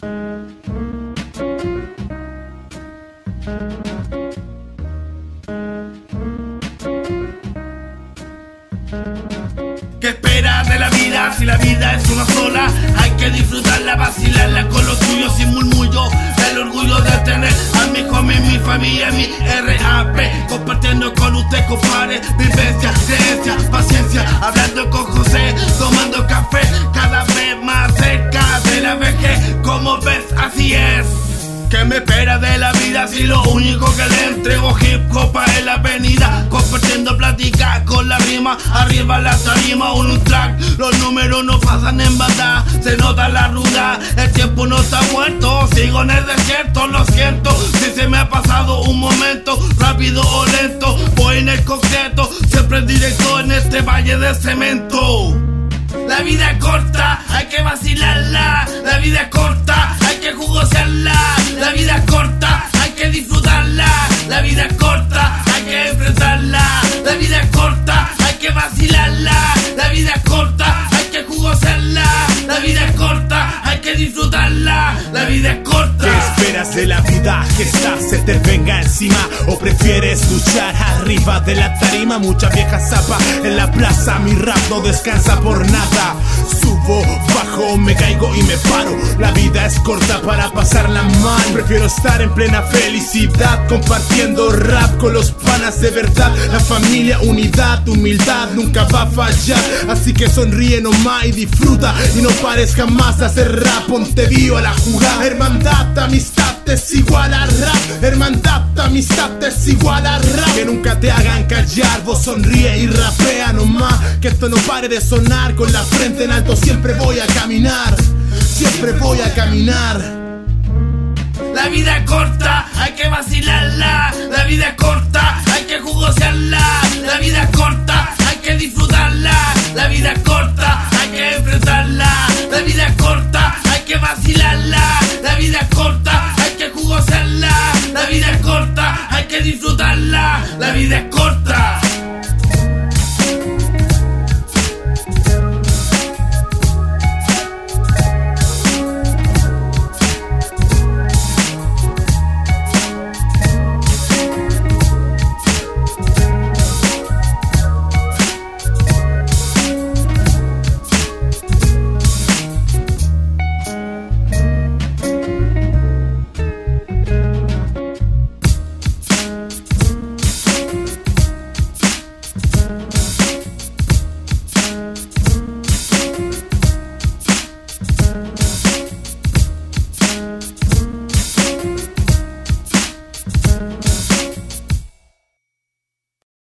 ¿Qué esperas de la vida si la vida es una sola? Hay que disfrutarla, vacilarla con los tuyos sin murmullo. El orgullo de tener a mi homie, mi familia, mi RAP. Compartiendo con usted, compadre, vivencia, creencia, paciencia. Hablando con José, tomando café, cada vez más cerca de la vejez. Como ves, así es. ¿Qué me espera de la vida si lo único que le entrego hip hop en la avenida? Compartiendo plática con la rima, arriba la tarima, un track. Los números no pasan en banda, se nota la ruda. El tiempo no está muerto, sigo en el desierto, lo siento. Si se me ha pasado un momento, rápido o lento, voy en el concreto, siempre en directo en este valle de cemento. La vida es corta, hay que vacilarla. La vida es corta, esperas de la vida? Que esta se te venga encima. ¿O prefieres luchar arriba de la tarima? Mucha vieja zapa en la plaza Mi rap no descansa por nada. Subo, bajo, me caigo y me paro. La vida es corta para pasarla mal. Prefiero estar en plena felicidad Compartiendo rap con los panas de verdad. La familia, unidad, humildad nunca va a fallar. Así que sonríe nomás y disfruta. Y no pares jamás hacer rap Ponte vivo a la jugada. Hermandad, amistad es igual a rap. Hermandad, amistad es igual a rap. Que nunca te hagan callar Vos sonríe y rapea nomás. Que esto no pare de sonar Con la frente en alto siempre voy a caminar. Siempre voy a caminar. La vida es corta, hay que vacilarla. La vida es corta, disfrutarla. La vida es